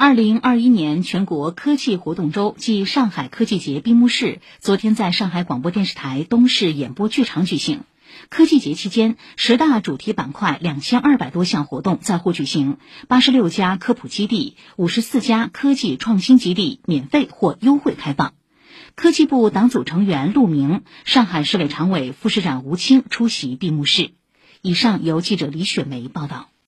二零二一年全国科技活动周暨上海科技节闭幕式昨天在上海广播电视台东市演播剧场举行。科技节期间十大主题板块两千二百多项活动在沪举行八十六家科普基地五十四家科技创新基地免费或优惠开放。科技部党组成员陆明上海市委常委副市长吴清出席闭幕式。以上由记者李雪梅报道。